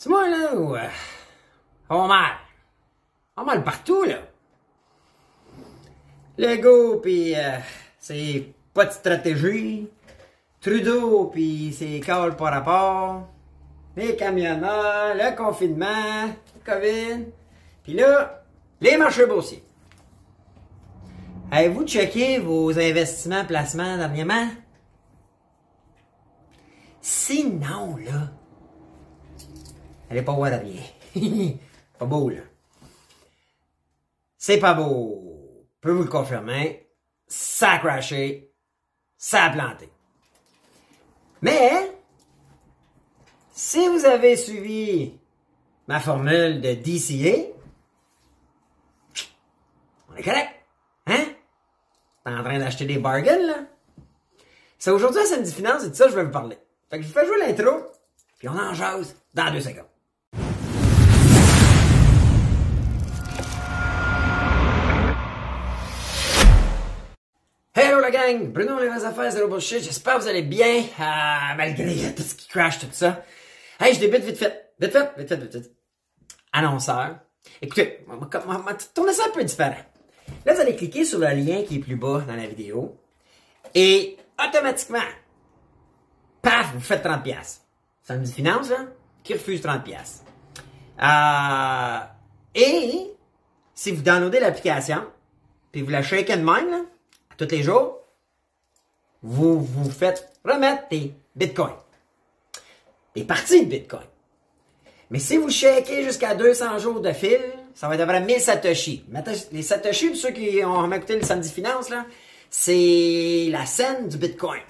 Tu moi, là, où, euh, on mal. On mal partout, là. Legault, pis euh, c'est pas de stratégie. Trudeau, pis c'est call par rapport. Les camionneurs, le confinement, le COVID. Puis là, les marchés boursiers. Avez-vous checké vos investissements, placements dernièrement? Sinon, là, allez pas voir rien. pas beau, là. C'est pas beau. Peux vous le confirmer. Ça a crashé. Ça a planté. Mais, si vous avez suivi ma formule de DCA, on est correct. Hein? T'es en train d'acheter des bargains, là? C'est aujourd'hui à Samedi Finance et de ça je vais vous parler. Fait que je vous fais jouer l'intro, puis on en jase dans deux secondes. Hello la gang, Bruno les vraies affaires, zéro bullshit, j'espère que vous allez bien, euh, malgré tout ce qui crash, tout ça. Hey, je débute vite fait, vite fait, vite fait, vite fait. Annonceur. Écoutez, on va tourner ça un peu différent. Là, vous allez cliquer sur le lien qui est plus bas dans la vidéo et automatiquement, paf, vous faites 30 pièces. Ça me dit finance, là, qui refuse 30 pièces. Euh, et si vous downloadez l'application, puis vous la shake and mine, là, tous les jours, vous vous faites remettre des bitcoins. Des parties de bitcoin. Mais si vous shakez jusqu'à 200 jours de fil, ça va être à peu près 1000 satoshi. Les satoshi, ceux qui ont écouté le samedi finance, là, c'est la scène du bitcoin.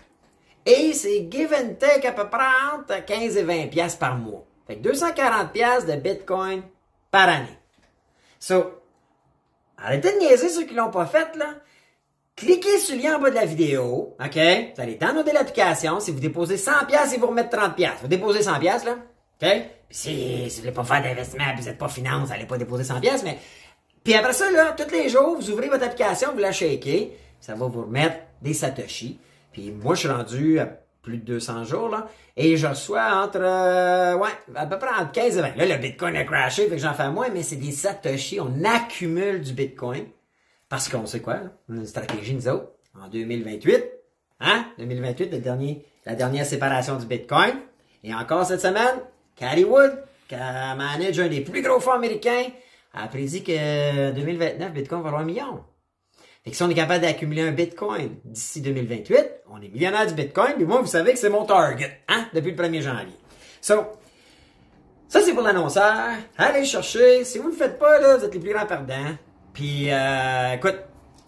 Et c'est give and take à peu près entre 15 et 20 pièces par mois. Fait que 240 pièces de bitcoin par année. So, arrêtez de niaiser ceux qui l'ont pas fait, là. Cliquez sur le lien en bas de la vidéo, OK? Vous allez downloader l'application. Si vous déposez 100 pièces, ils vous remettent 30 pièces. Vous déposez 100 pièces, là, OK? Si, si vous voulez pas faire d'investissement, vous n'êtes pas finance, vous n'allez pas déposer 100 pièces, mais... Puis après ça, là, tous les jours, vous ouvrez votre application, vous la shakez, ça va vous remettre des satoshi. Puis moi, je suis rendu à plus de 200 jours, là, et je reçois entre, euh, ouais, à peu près entre 15 et 20. Là, le Bitcoin a crashé, fait que j'en fais moins, mais c'est des satoshi, on accumule du Bitcoin. Parce qu'on sait quoi? On a une stratégie, nous autres, en 2028. Hein? 2028, le dernier, la dernière séparation du Bitcoin. Et encore cette semaine, Cathy Wood, qui manage un des plus gros fonds américains, a prédit que 2029, Bitcoin va avoir un million. Fait que si on est capable d'accumuler un Bitcoin d'ici 2028, on est millionnaire du Bitcoin, puis moi, vous savez que c'est mon target, hein, depuis le 1er janvier. So, ça c'est pour l'annonceur. Allez chercher. Si vous ne le faites pas, là, vous êtes les plus grands perdants. Puis, euh, écoute,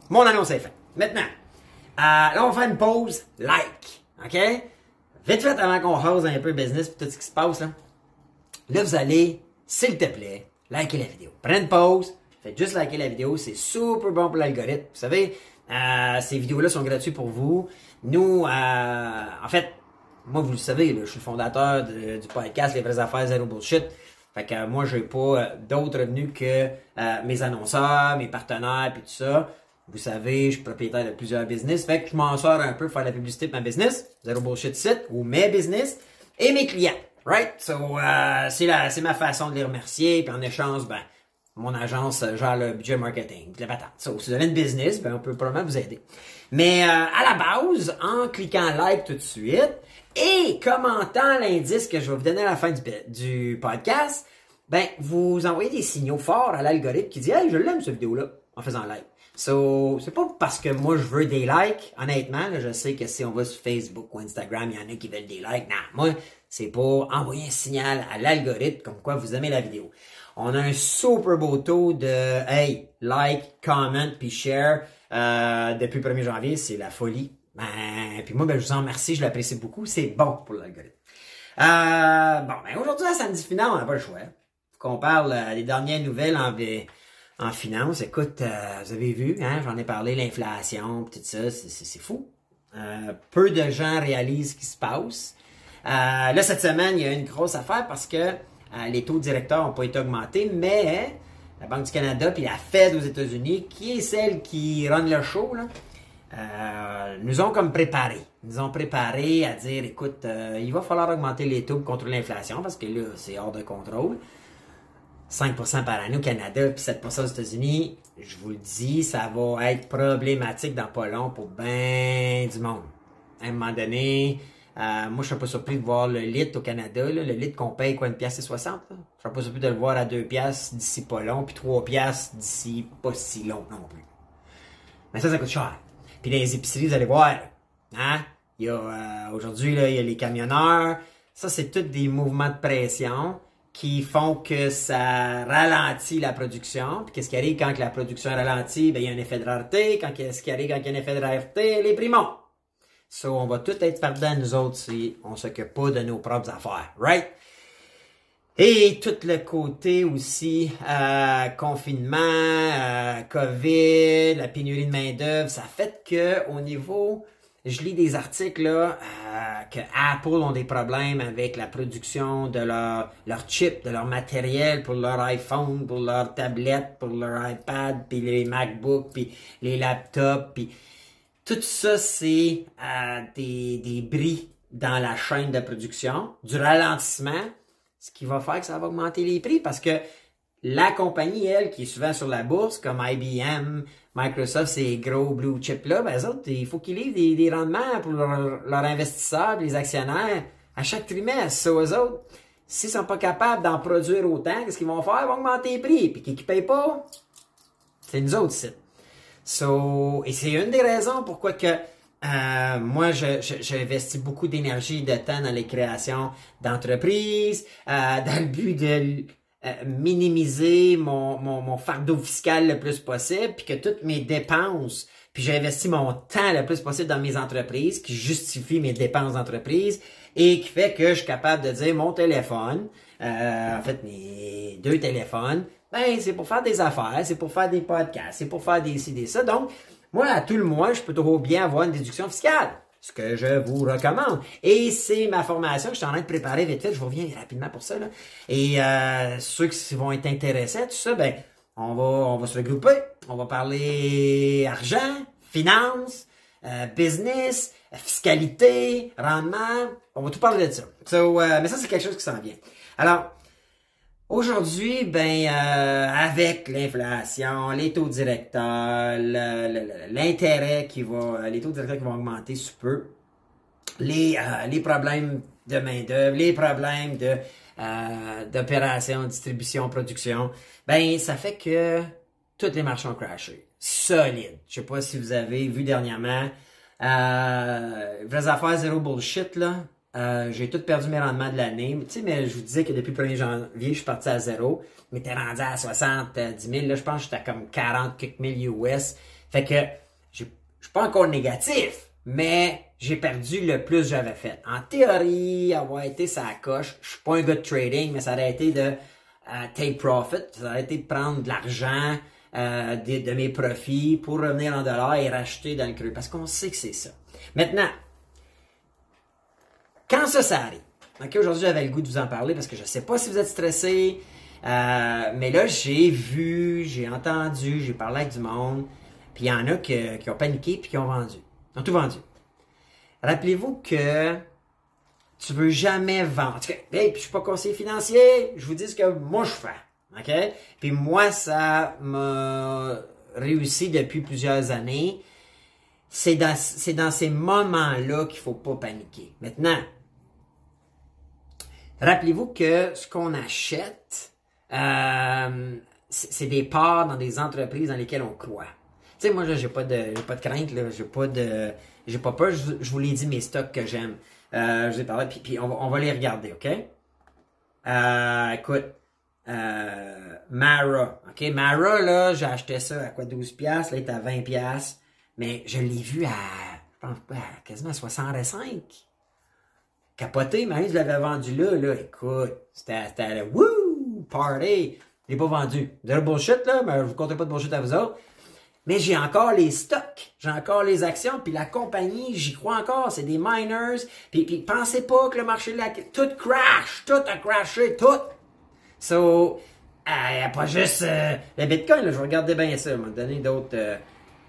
mon annonce est faite. Maintenant, euh, là, on va faire une pause like. OK? Vite fait avant qu'on rose un peu business et tout ce qui se passe, là. Là, vous allez, s'il te plaît, liker la vidéo. Prenez une pause. Faites juste liker la vidéo. C'est super bon pour l'algorithme. Vous savez, euh, ces vidéos-là sont gratuites pour vous. Nous, euh, en fait, moi, vous le savez, je suis le fondateur du podcast Les vraies affaires, zéro bullshit. Fait que euh, moi, j'ai pas euh, d'autres revenus que euh, mes annonceurs, mes partenaires, puis tout ça. Vous savez, je suis propriétaire de plusieurs business. Fait que je m'en sors un peu pour faire la publicité de ma business, Zero Bullshit Site, ou mes business, et mes clients. Right? So, euh, c'est la, c'est ma façon de les remercier. Puis en échange, ben, mon agence gère le budget marketing, la patente. So, si vous avez une business, ben, on peut probablement vous aider. Mais euh, à la base, en cliquant like tout de suite et commentant l'indice que je vais vous donner à la fin du, podcast, ben vous envoyez des signaux forts à l'algorithme qui dit Hey, je l'aime cette vidéo-là en faisant like. So, c'est pas parce que moi je veux des likes, honnêtement, là, je sais que si on va sur Facebook ou Instagram, il y en a qui veulent des likes. Non, moi, c'est pour envoyer un signal à l'algorithme comme quoi vous aimez la vidéo. On a un super beau taux de hey, like, comment, puis share euh, depuis le 1er janvier, c'est la folie. Ben, puis moi, ben, je vous en remercie, je l'apprécie beaucoup, c'est bon pour l'algorithme. Euh, bon, ben aujourd'hui, à Samedi Finance, on n'a pas le choix. Qu'on parle euh, des dernières nouvelles en, finance. Écoute, vous avez vu, hein, j'en ai parlé, l'inflation, tout ça, c'est- fou. Peu de gens réalisent ce qui se passe. Là, cette semaine, il y a une grosse affaire parce que les taux directeurs n'ont pas été augmentés, mais la Banque du Canada puis la Fed aux États-Unis, qui est celle qui run le show, là, euh, nous ont comme préparé. Nous ont préparé à dire, écoute, euh, il va falloir augmenter les taux contrôler l'inflation parce que là, c'est hors de contrôle. 5% par année au Canada, puis 7% aux États-Unis, je vous le dis, ça va être problématique dans pas long pour ben du monde. À un moment donné, euh, moi, je suis pas surpris de voir le litre au Canada, le litre qu'on paye, quoi, une pièce et 60. Je suis pas surpris de le voir à deux pièces d'ici pas long, puis trois pièces d'ici pas si long non plus. Mais ça, ça coûte cher. Puis dans les épiceries, vous allez voir, hein? Il y a, euh, aujourd'hui, là, il y a les camionneurs. Ça, c'est tous des mouvements de pression qui font que ça ralentit la production. Puis qu'est-ce qui arrive quand la production ralentit? Ben, il y a un effet de rareté. Quand qu'est-ce qui arrive quand il y a un effet de rareté? Les prix. So, on va tout être perdants, nous autres, si on s'occupe pas de nos propres affaires. Right? Et tout le côté aussi euh, confinement, euh, COVID, la pénurie de main d'œuvre, ça fait que au niveau, je lis des articles là euh, que Apple ont des problèmes avec la production de leur leur chip, de leur matériel pour leur iPhone, pour leur tablette, pour leur iPad, puis les MacBooks, puis les laptops, puis tout ça c'est des des bris dans la chaîne de production, du ralentissement ce qui va faire que ça va augmenter les prix parce que la compagnie, elle, qui est souvent sur la bourse, comme IBM, Microsoft, ces gros blue chips-là, ben, autres, il faut qu'ils livrent des, rendements pour leurs investisseurs, les actionnaires, à chaque trimestre. So, eux autres, s'ils sont pas capables d'en produire autant, qu'est-ce qu'ils vont faire? Ils vont augmenter les prix. Puis qui ne payent pas, c'est nous autres, c'est. So, et c'est une des raisons pourquoi que euh, moi, j'investis beaucoup d'énergie de temps dans les créations d'entreprises, euh, dans le but de euh, minimiser mon, mon, mon, fardeau fiscal le plus possible, puis que toutes mes dépenses, puis j'investis mon temps le plus possible dans mes entreprises, qui justifie mes dépenses d'entreprise, et qui fait que je suis capable de dire mon téléphone, euh, en fait mes deux téléphones, ben c'est pour faire des affaires, c'est pour faire des podcasts, c'est pour faire des ci, des ça. Donc, moi, à tout le mois, je peux trop bien avoir une déduction fiscale. Ce que je vous recommande. Et c'est ma formation que je suis en train de préparer vite fait. Je reviens rapidement pour ça. Là. Et euh, ceux qui vont être intéressés à tout ça, ben, on va, on va se regrouper. On va parler argent, finance, euh, business, fiscalité, rendement. On va tout parler de ça. So, euh, mais ça, c'est quelque chose qui s'en vient. Alors, Aujourd'hui, ben euh, avec l'inflation, les taux directeurs, l'intérêt qui va, les taux directeurs qui vont augmenter sous peu, les, euh, les problèmes de main d'œuvre, les problèmes de euh, d'opération, distribution, production, ben ça fait que tous les marchés ont crashé. Solide. Je sais pas si vous avez vu dernièrement. Euh, vraies affaires zéro bullshit là. Euh, j'ai tout perdu mes rendements de l'année. Tu sais, mais je vous disais que depuis le 1er janvier, je suis parti à zéro. Mais t'es rendu à 70 000. Là, je pense que j'étais à comme 40 quelques mille US. Fait que je suis pas encore négatif, mais j'ai perdu le plus que j'avais fait. En théorie, avoir été ça coche, je suis pas un gars de trading, mais ça aurait été de euh, take profit. Ça aurait été de prendre de l'argent euh, de, de mes profits pour revenir en dollars et racheter dans le creux. Parce qu'on sait que c'est ça. Maintenant, quand ça, ça arrive, aujourd'hui j'avais le goût de vous en parler parce que je sais pas si vous êtes stressé, euh, mais là j'ai vu, j'ai entendu, j'ai parlé avec du monde, puis il y en a qui, ont paniqué puis qui ont vendu, ils ont tout vendu. Rappelez-vous que tu veux jamais vendre. Hey, puis je suis pas conseiller financier, je vous dis ce que moi je fais? Puis moi ça m'a réussi depuis plusieurs années. C'est dans, ces moments-là qu'il faut pas paniquer. Maintenant, Rappelez-vous que ce qu'on achète, euh, c'est des parts dans des entreprises dans lesquelles on croit. Tu sais, moi, j'ai pas de, pas de crainte, j'ai pas de, j'ai pas peur. Je, vous l'ai dit mes stocks que j'aime. Euh, je vous ai parlé, puis, puis on, va, on va les regarder, ok? Euh, écoute, Mara, ok? Mara, là, j'ai acheté ça à quoi 12 pièces, là, il est à 20 pièces, mais je l'ai vu à, je pense, à quasiment 65 capoté, mais je l'avais vendu là, là, écoute, c'était, c'était wouh, party. Je l'ai pas vendu. Zéro bullshit, là, mais je vous compte pas de bullshit à vous autres. Mais j'ai encore les stocks, j'ai encore les actions, puis la compagnie, j'y crois encore, c'est des miners, puis, puis pensez pas que le marché, là, tout crash, tout a crashé, tout. So, euh, pas juste euh, le Bitcoin, là, je regardais bien ça, m'a donné d'autres... Euh,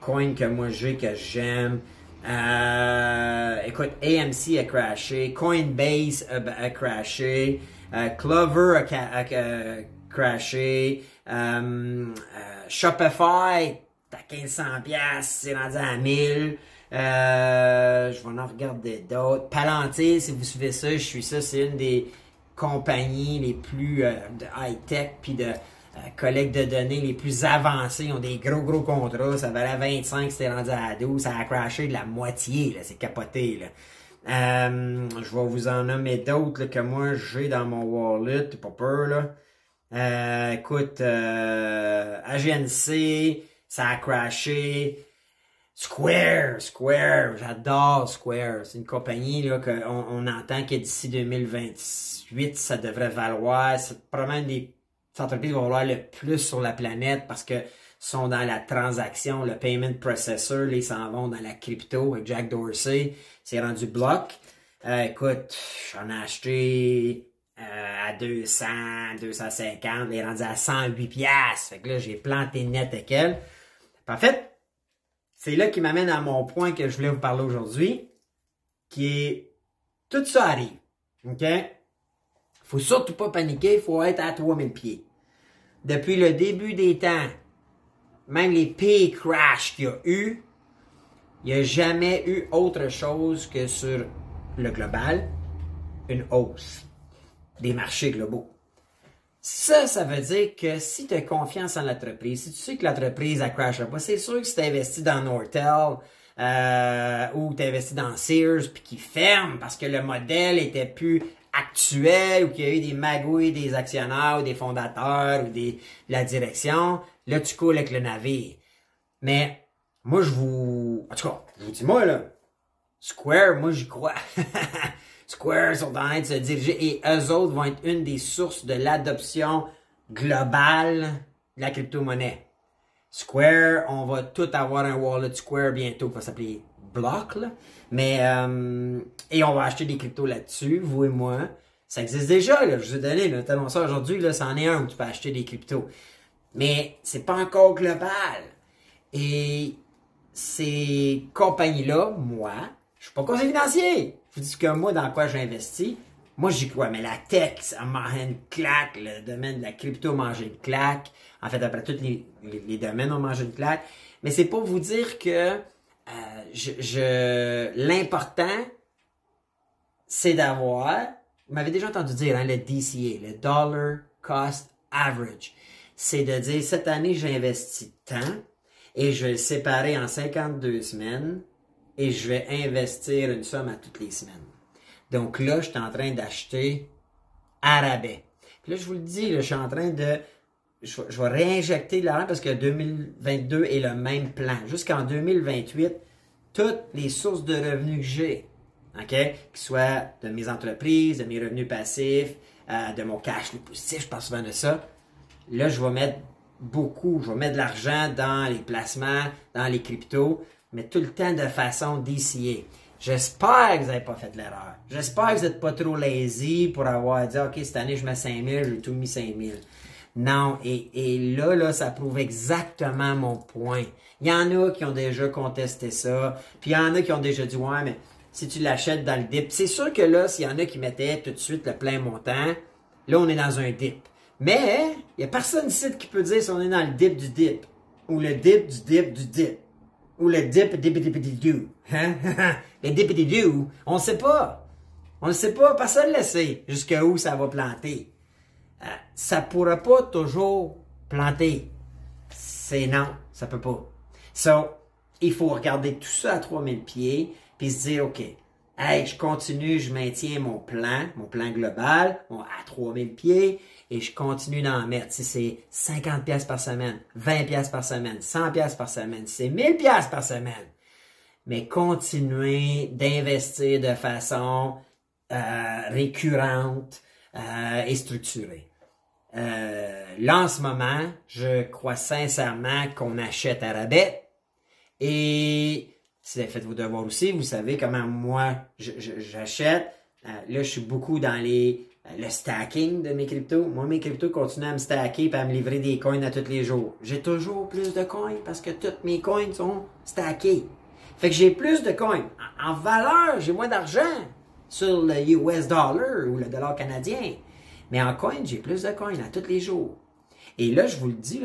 coins que moi j'ai que j'aime. Euh, écoute, AMC a crashé, Coinbase a, a crashé, euh, Clover a, a- crashé, euh, euh, Shopify, t'as 1500 pièces, c'est rendu à 1000. Euh, je vais en regarder d'autres. Palantir, si vous suivez ça, je suis ça, c'est une des compagnies les plus de high-tech puis de collecte de données les plus avancées. Ont des gros, gros contrats. Ça valait 25, c'était rendu à 12. Ça a crashé de la moitié, là. C'est capoté, là. Euh, je vais vous en nommer d'autres que moi j'ai dans mon wallet, pas peur là. Euh, écoute, euh, AGNC, ça a crashé. Square, Square, j'adore Square. C'est une compagnie là qu'on on entend que d'ici 2028, ça devrait valoir. C'est probablement une des entreprises vont valoir le plus sur la planète parce que sont dans la transaction, le payment processor, ils s'en vont dans la crypto Jack Dorsey. C'est rendu bloc. Euh, écoute, j'en ai acheté euh, à 200, 250, il est rendu à 108 piastres. Fait que là, j'ai planté net avec elle. En fait, c'est là qui m'amène à mon point que je voulais vous parler aujourd'hui, qui est tout ça arrive. OK? Faut surtout pas paniquer, faut être à 3000 pieds. Depuis le début des temps, même les pires crashs qu'il y a eu, il n'y a jamais eu autre chose que sur le global, une hausse des marchés globaux. Ça, ça veut dire que si tu as confiance en l'entreprise, si tu sais que l'entreprise ne crashera pas, c'est sûr que si tu investi dans Nortel euh, ou tu investi dans Sears puis qui ferme parce que le modèle était plus actuel ou qu'il y a eu des magouilles des actionnaires ou des fondateurs ou des, la direction, là tu coules avec le navire. Mais moi je vous... En tout cas, je vous dis moi là, Square, moi j'y crois. Square sont en train de se diriger et eux autres vont être une des sources de l'adoption globale de la crypto-monnaie. Square, on va tout avoir un wallet Square bientôt, va s'appeler Block, là. Mais, euh, et on va acheter des cryptos là-dessus, vous et moi. Ça existe déjà, là. Je vous ai donné, le talon ça aujourd'hui, là, c'en est un où tu peux acheter des cryptos. Mais c'est pas encore global. Et ces compagnies-là, moi, je suis pas conseiller financier. Je vous dis que moi, dans quoi j'investis, moi, j'y crois. Mais la tech, ça m'a une claque. Le domaine de la crypto a mangé une claque. En fait, après tous les, les, les, domaines ont mangé une claque. Mais c'est pour vous dire que je, l'important, c'est d'avoir, vous m'avez déjà entendu dire, hein, le DCA, le Dollar Cost Average. C'est de dire, cette année, j'ai investi tant et je vais le séparer en 52 semaines et je vais investir une somme à toutes les semaines. Donc là, je suis en train d'acheter à rabais. Puis là, je vous le dis, je suis en train de... Je, je vais réinjecter de l'argent parce que 2022 est le même plan. Jusqu'en 2028, toutes les sources de revenus que j'ai, OK, qui soient de mes entreprises, de mes revenus passifs, euh, de mon cash flow positif, je parle souvent de ça, là, je vais mettre beaucoup, je vais mettre de l'argent dans les placements, dans les cryptos, mais tout le temps de façon DCA. J'espère que vous n'avez pas fait l'erreur. J'espère que vous n'êtes pas trop lazy pour avoir dit, OK, cette année, je mets 5000, j'ai tout mis 5000. Non, et, et là, là, ça prouve exactement mon point. Il y en a qui ont déjà contesté ça, puis il y en a qui ont déjà dit, ouais, mais si tu l'achètes dans le dip, c'est sûr que là, s'il y en a qui mettaient tout de suite le plein montant, là, on est dans un dip. Mais, il n'y a personne ici qui peut dire si on est dans le dip du dip, ou le dip du dip du dip ou le dip dip dip dip do. Hein? le dip dip on ne sait pas. On ne sait pas, personne ne le sait jusqu'à où ça va planter. Ça pourra pas toujours planter. C'est non, ça peut pas. So, il faut regarder tout ça à 3000 pieds, puis se dire, OK, hey, je continue, je maintiens mon plan, mon plan global, à 3000 pieds, et je continue d'en mettre. Si c'est 50 pièces par semaine, 20 pièces par semaine, 100 pièces par semaine, c'est 1000 pièces par semaine. Mais continuer d'investir de façon euh, récurrente euh, et structurée. Euh, là, en ce moment, je crois sincèrement qu'on achète à rabais. Et si vous avez fait vos devoirs aussi, vous savez comment moi j'achète. Euh, là, je suis beaucoup dans les euh, le stacking de mes cryptos. Moi, mes cryptos continuent à me stacker et à me livrer des coins à tous les jours. J'ai toujours plus de coins parce que toutes mes coins sont stackés. Fait que j'ai plus de coins. En, valeur, j'ai moins d'argent sur le US dollar ou le dollar canadien. Mais en coins, j'ai plus de coins à tous les jours. Et là, je vous le dis,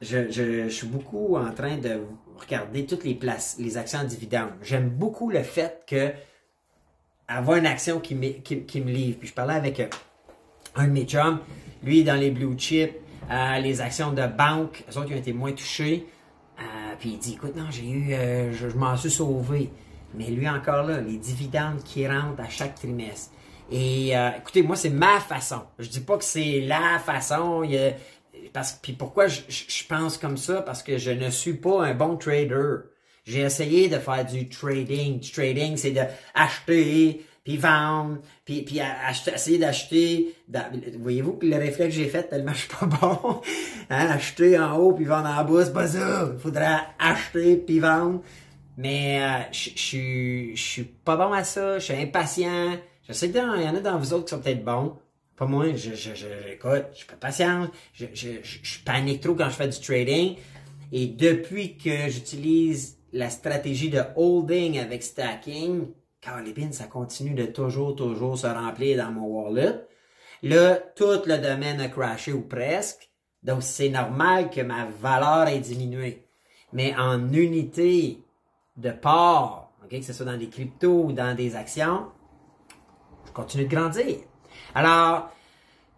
je, je, suis beaucoup en train de regarder toutes les places, les actions en dividendes. J'aime beaucoup le fait que avoir une action qui me, livre. Puis je parlais avec euh, un de mes chums, lui dans les blue chips, euh, les actions de banque, eux autres qui ont été moins touchés. Euh, puis il dit, écoute, non, j'ai eu, je, m'en suis sauvé. Mais lui encore là, les dividendes qui rentrent à chaque trimestre. Et écoutez, moi, c'est ma façon. Je dis pas que c'est la façon. parce, puis pourquoi je, je, pense comme ça? Parce que je ne suis pas un bon trader. J'ai essayé de faire du trading. Du trading, c'est de acheter, puis vendre, puis, puis acheter, essayer d'acheter. Voyez-vous que le réflexe que j'ai fait tellement je suis pas bon. Hein, acheter en haut puis vendre en bas, c'est pas ça. Il faudrait acheter puis vendre. Mais euh, je suis pas bon à ça. Je suis impatient. Je sais qu'il y en a dans vous autres qui sont peut-être bons. Pas moi, je, je, je, écoute, je suis pas patient. Je, je, je, panique trop quand je fais du trading. Et depuis que j'utilise la stratégie de holding avec stacking, Carlibin, ça continue de toujours, toujours se remplir dans mon wallet. Là, tout le domaine a crashé ou presque. Donc, c'est normal que ma valeur ait diminué. Mais en unité de part, que ce soit dans des cryptos ou dans des actions, je continue de grandir. Alors,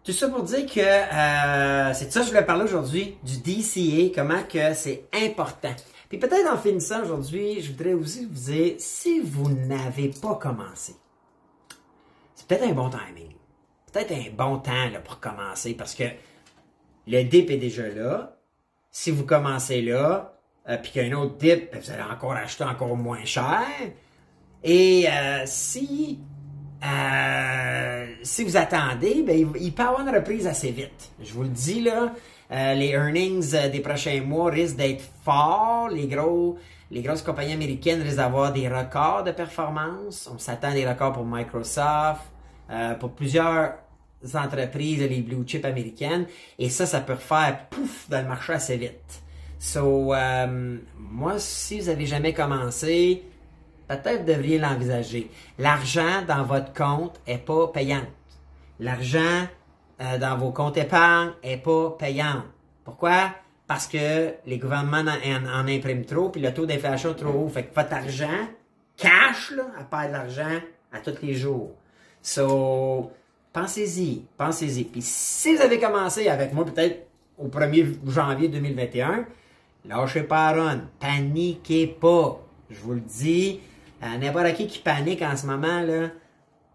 tout ça pour dire que euh, c'est de ça que je voulais parler aujourd'hui, du DCA, comment que c'est important. Puis peut-être en finissant aujourd'hui, je voudrais aussi vous dire, si vous n'avez pas commencé, c'est peut-être un bon timing. Peut-être un bon temps là, pour commencer parce que le dip est déjà là. Si vous commencez là, euh, puis qu'il y a un autre dip, ben, vous allez encore acheter encore moins cher. Et euh, si euh, si vous attendez, ben, il, peut avoir une reprise assez vite. Je vous le dis là, euh, les earnings euh, des prochains mois risquent d'être forts. Les gros, les grosses compagnies américaines risquent d'avoir des records de performance. On s'attend à des records pour Microsoft, pour plusieurs entreprises, les blue chips américaines. Et ça, ça peut faire pouf dans le marché assez vite. So, moi, si vous avez jamais commencé, peut-être devriez l'envisager. L'argent dans votre compte est pas payant. L'argent euh, dans vos comptes épargne est pas payant. Pourquoi? Parce que les gouvernements en, impriment trop, puis le taux d'inflation est trop haut. Fait que votre argent, cash, là, à perdre de l'argent à tous les jours. So, pensez-y, pensez-y. Puis si vous avez commencé avec moi, peut-être au 1er janvier 2021, lâchez pas run. Paniquez pas. Je vous le dis, euh, n'importe qui qui panique en ce moment, là,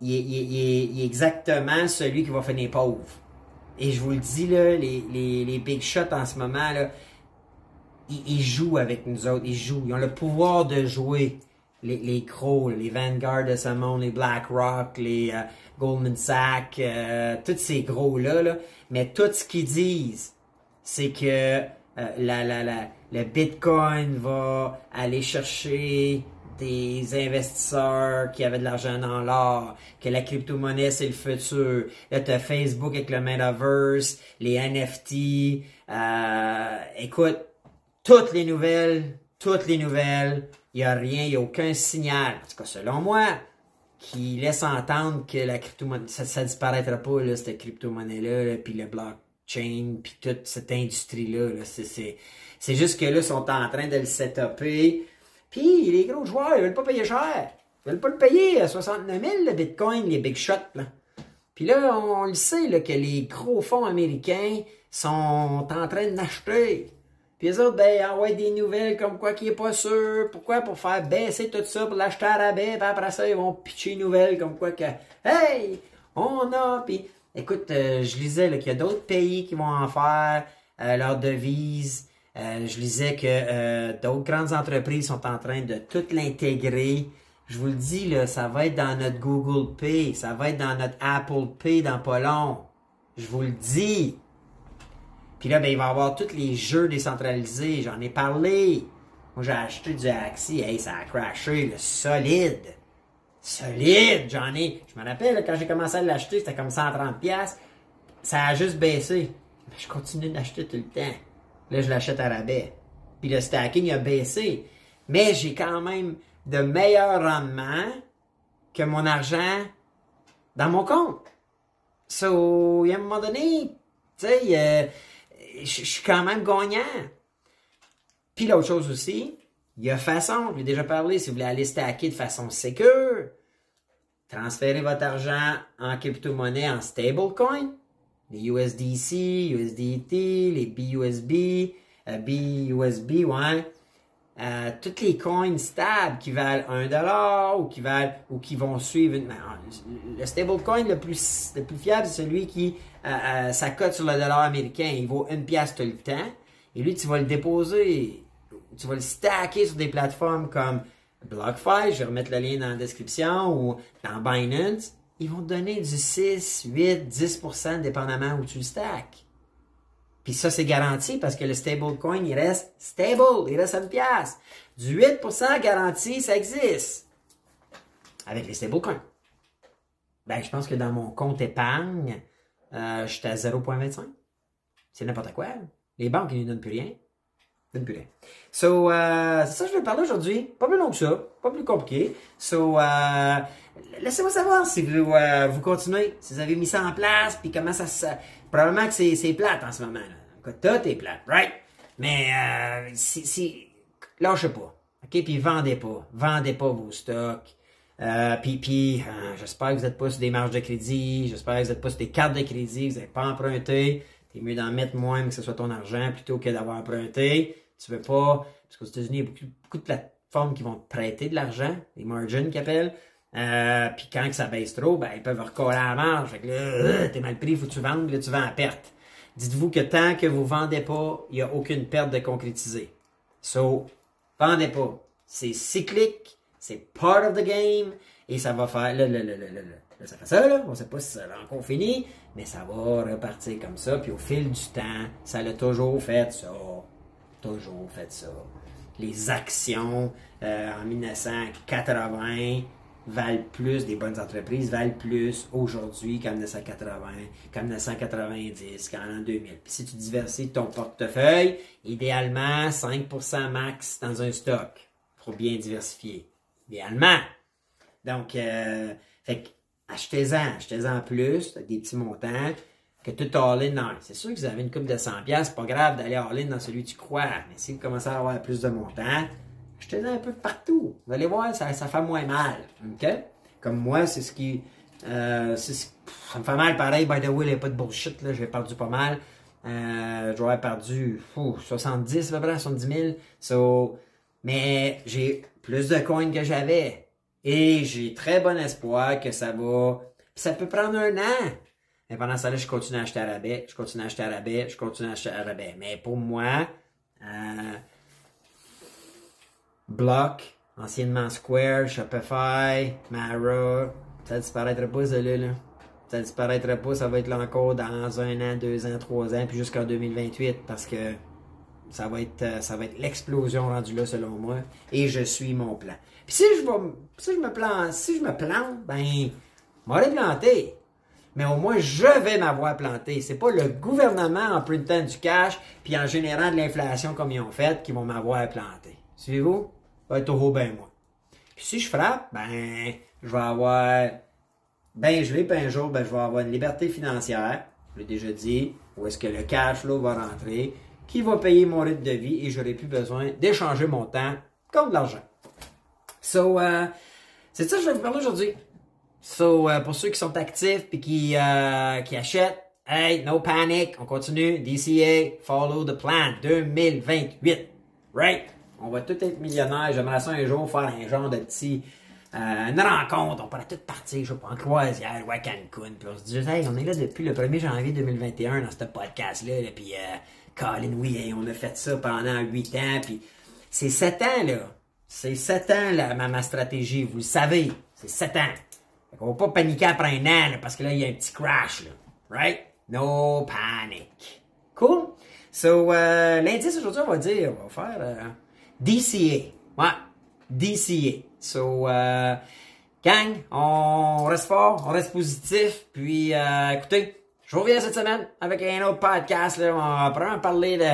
il est, exactement celui qui va finir pauvre. Et je vous le dis, là, les, les, big shots en ce moment, là, ils, jouent avec nous autres. Ils jouent. Ils ont le pouvoir de jouer. Les, les les Vanguard de ce monde, les BlackRock, les euh, Goldman Sachs, euh, tous ces gros-là. Là. Mais tout ce qu'ils disent, c'est que euh, la, la, la, le Bitcoin va aller chercher des investisseurs qui avaient de l'argent dans l'or, que la crypto-monnaie c'est le futur. Là, tu as Facebook avec le Metaverse, les NFT. Euh, écoute, toutes les nouvelles, toutes les nouvelles, il n'y a rien, il n'y a aucun signal. En tout cas, selon moi, qui laisse entendre que la crypto-monnaie, ça, ne disparaîtra pas, là, cette crypto-monnaie-là, puis le blockchain, puis toute cette industrie-là. -là, c'est juste que là, ils sont en train de le setuper puis les gros joueurs, ils veulent pas payer cher. Ils veulent pas le payer à 69 000 le Bitcoin, les big shots. Là. Puis là, on, le sait là, que les gros fonds américains sont en train de l'acheter. Puis les autres, ben, envoient des nouvelles comme quoi qui est pas sûr. Pourquoi? Pour faire baisser tout ça, pour l'acheter à rabais. Puis après ça, ils vont pitcher une nouvelle comme quoi que, hey, on a. Puis, écoute, euh, je lisais qu'il y a d'autres pays qui vont en faire euh, leur devise. Euh, je lisais que euh, d'autres grandes entreprises sont en train de tout l'intégrer. Je vous le dis, là, ça va être dans notre Google Pay, ça va être dans notre Apple Pay dans pas long. Je vous le dis. Puis là, ben, il va y avoir tous les jeux décentralisés. J'en ai parlé. Moi, j'ai acheté du Axie. Hey, ça a crashé, le solide. Solide, j'en ai. Je me rappelle, quand j'ai commencé à l'acheter, c'était comme 130 pièces. Ça a juste baissé. Mais je continue d'acheter tout le temps. Là, je l'achète à rabais. Puis le stacking a baissé. Mais j'ai quand même de meilleurs rendements que mon argent dans mon compte. So, à un moment donné, tu sais, euh, je suis quand même gagnant. Puis l'autre chose aussi, il y a façon, je l'ai déjà parlé, si vous voulez aller stacker de façon sécure, transférez votre argent en crypto-monnaie en stablecoin, les USDC, USDT, les BUSB, euh, BUSB, ouais, euh, toutes les coins stables qui valent 1$ ou qui valent ou qui vont suivre une, le stablecoin le plus le plus fiable c'est celui qui euh, sa cote sur le dollar américain. Il vaut une pièce tout le temps. Et lui tu vas le déposer tu vas le stacker sur des plateformes comme BlockFi. Je vais remettre le lien dans la description ou dans Binance ils vont te donner du 6 8 10% dépendamment où tu le stacks puis ça, c'est garanti parce que le stablecoin, il reste stable, il reste à une pièce. Du 8% garanti, ça existe. Avec les stablecoins. Ben, je pense que dans mon compte épargne, euh, j'étais à 0,25. C'est n'importe quoi. Les banques, ils ne donnent plus rien. Ils donnent plus rien. So, euh, c'est ça que je vais parler aujourd'hui. Pas plus long que ça. Pas plus compliqué. So, euh, laissez-moi savoir si vous, euh, vous continuez, si vous avez mis ça en place, puis comment ça se Probablement que c'est plate en ce moment. Là. Tout est plate, right? Mais euh, si, si, lâchez pas. OK? Puis vendez pas. Vendez pas vos stocks. Euh, euh, j'espère que vous n'êtes pas sur des marges de crédit. J'espère que vous n'êtes pas sur des cartes de crédit. Vous n'avez pas emprunté. C'est mieux d'en mettre moins, que ce soit ton argent, plutôt que d'avoir emprunté. Tu veux pas... Parce qu'aux États-Unis, il y a beaucoup, beaucoup de plateformes qui vont te prêter de l'argent. Les margins qu'ils appellent. Euh, puis quand ça baisse trop, ben, ils peuvent recoller à la marge. Fait que là, euh, t'es mal pris, faut que tu vendes, là, tu vends à perte. Dites-vous que tant que vous vendez pas, il n'y a aucune perte de concrétiser. So, vendez pas. C'est cyclique, c'est part of the game, et ça va faire, là, là, là, là, là, ça fait ça, là. On sait pas si ça a encore fini, mais ça va repartir comme ça, puis au fil du temps, ça l'a toujours fait ça. Toujours fait ça. Les actions, euh, en 1980, valent plus, des bonnes entreprises valent plus aujourd'hui qu'en 1980, qu'en 1990, qu'en 2000. Puis si tu diversifies ton portefeuille, idéalement 5% max dans un stock pour bien diversifier. Idéalement. Donc, euh, achetez-en, achetez-en plus, des petits montants, que tout all-in C'est sûr que vous avez une coupe de 100$, c'est pas grave d'aller all-in dans celui que tu crois, mais si vous commencez à avoir plus de montants, achetez un peu partout. Vous allez voir, ça, ça fait moins mal. OK? Comme moi, c'est ce qui. Euh, ça me fait mal pareil. By the way, il n'y a pas de bullshit. J'ai perdu pas mal. Euh, J'aurais perdu 70 à peu près, 70 000. So, mais j'ai plus de coins que j'avais. Et j'ai très bon espoir que ça va. ça peut prendre un an. Mais pendant ça, là, je continue à acheter à rabais, je continue à acheter à rabais, je continue à acheter à rabais. Mais pour moi, euh, Block, anciennement Square, Shopify, Mara. Ça disparaîtra pas, ça là. Ça disparaîtra pas, ça va être là encore dans un an, deux ans, trois ans, puis jusqu'en 2028, parce que ça va être, euh, ça va être l'explosion rendue là, selon moi. Et je suis mon plan. Puis si je, si je me plante, si je me plante, ben, m'aurais planté. Mais au moins, je vais m'avoir planté. C'est pas le gouvernement en printant du cash puis en générant de l'inflation comme ils ont fait qui vont m'avoir planté. Suivez-vous? Va être au bien moi. Puis si je frappe, ben, je vais avoir, ben, je vais, ben, un jour, ben, je vais avoir une liberté financière, je l'ai déjà dit, où est-ce que le cash flow va rentrer, qui va payer mon rythme de vie et j'aurai plus besoin d'échanger mon temps contre de l'argent. So, euh, c'est ça que je vais vous parler aujourd'hui. So, euh, pour ceux qui sont actifs et qui, euh, qui achètent, hey, no panic, on continue, DCA, follow the plan, 2028, right? On va tous être millionnaires. J'aimerais ça un jour faire un genre de petit. Euh, une rencontre, on pourrait tous partir, je sais pas, en croisière ou à Cancun. Puis on se dit, hey, on est là depuis le 1er janvier 2021 dans ce podcast-là. Là, puis, euh, Colin, oui, on a fait ça pendant 8 ans. Puis, c'est 7 ans, là. C'est 7 ans, là, ma, ma stratégie. Vous le savez. C'est 7 ans. Fait qu'on va pas paniquer après un an, là, parce que là, il y a un petit crash, là. Right? No panic. Cool? So, euh, l'indice aujourd'hui, on va dire, on va faire. DCA. Ouais, DCA. So, euh, gang, on reste fort, on reste positif, puis euh, écoutez, je reviens cette semaine avec un autre podcast, là, on va vraiment parler de...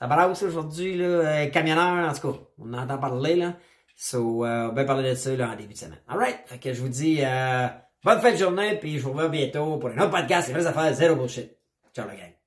Ça brasse aujourd'hui, là, euh, camionneur, en tout cas, on entend parler, là. So, euh, on va parler de ça, là, en début de semaine. Alright? Fait que je vous dis, euh, bonne fin de journée, puis je vous revois bientôt pour un autre podcast, les vraies affaires, zéro bullshit. Ciao, la gang.